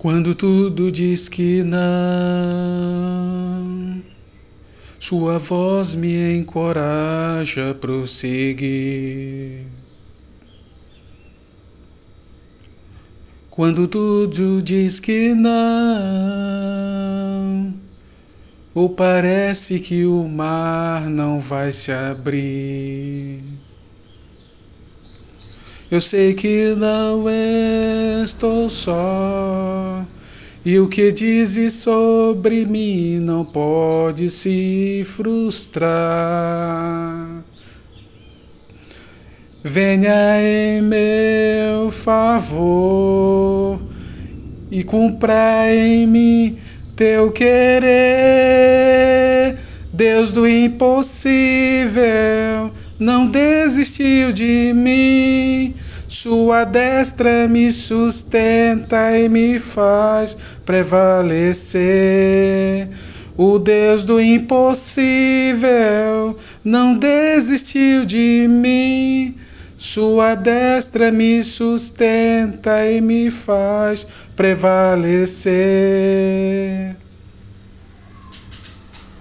Quando tudo diz que não, Sua voz me encoraja a prosseguir. Quando tudo diz que não, ou parece que o mar não vai se abrir. Eu sei que não estou só, e o que dizes sobre mim não pode se frustrar. Venha em meu favor e cumpra em mim teu querer. Deus do impossível não desistiu de mim. Sua destra me sustenta e me faz prevalecer. O Deus do impossível não desistiu de mim. Sua destra me sustenta e me faz prevalecer.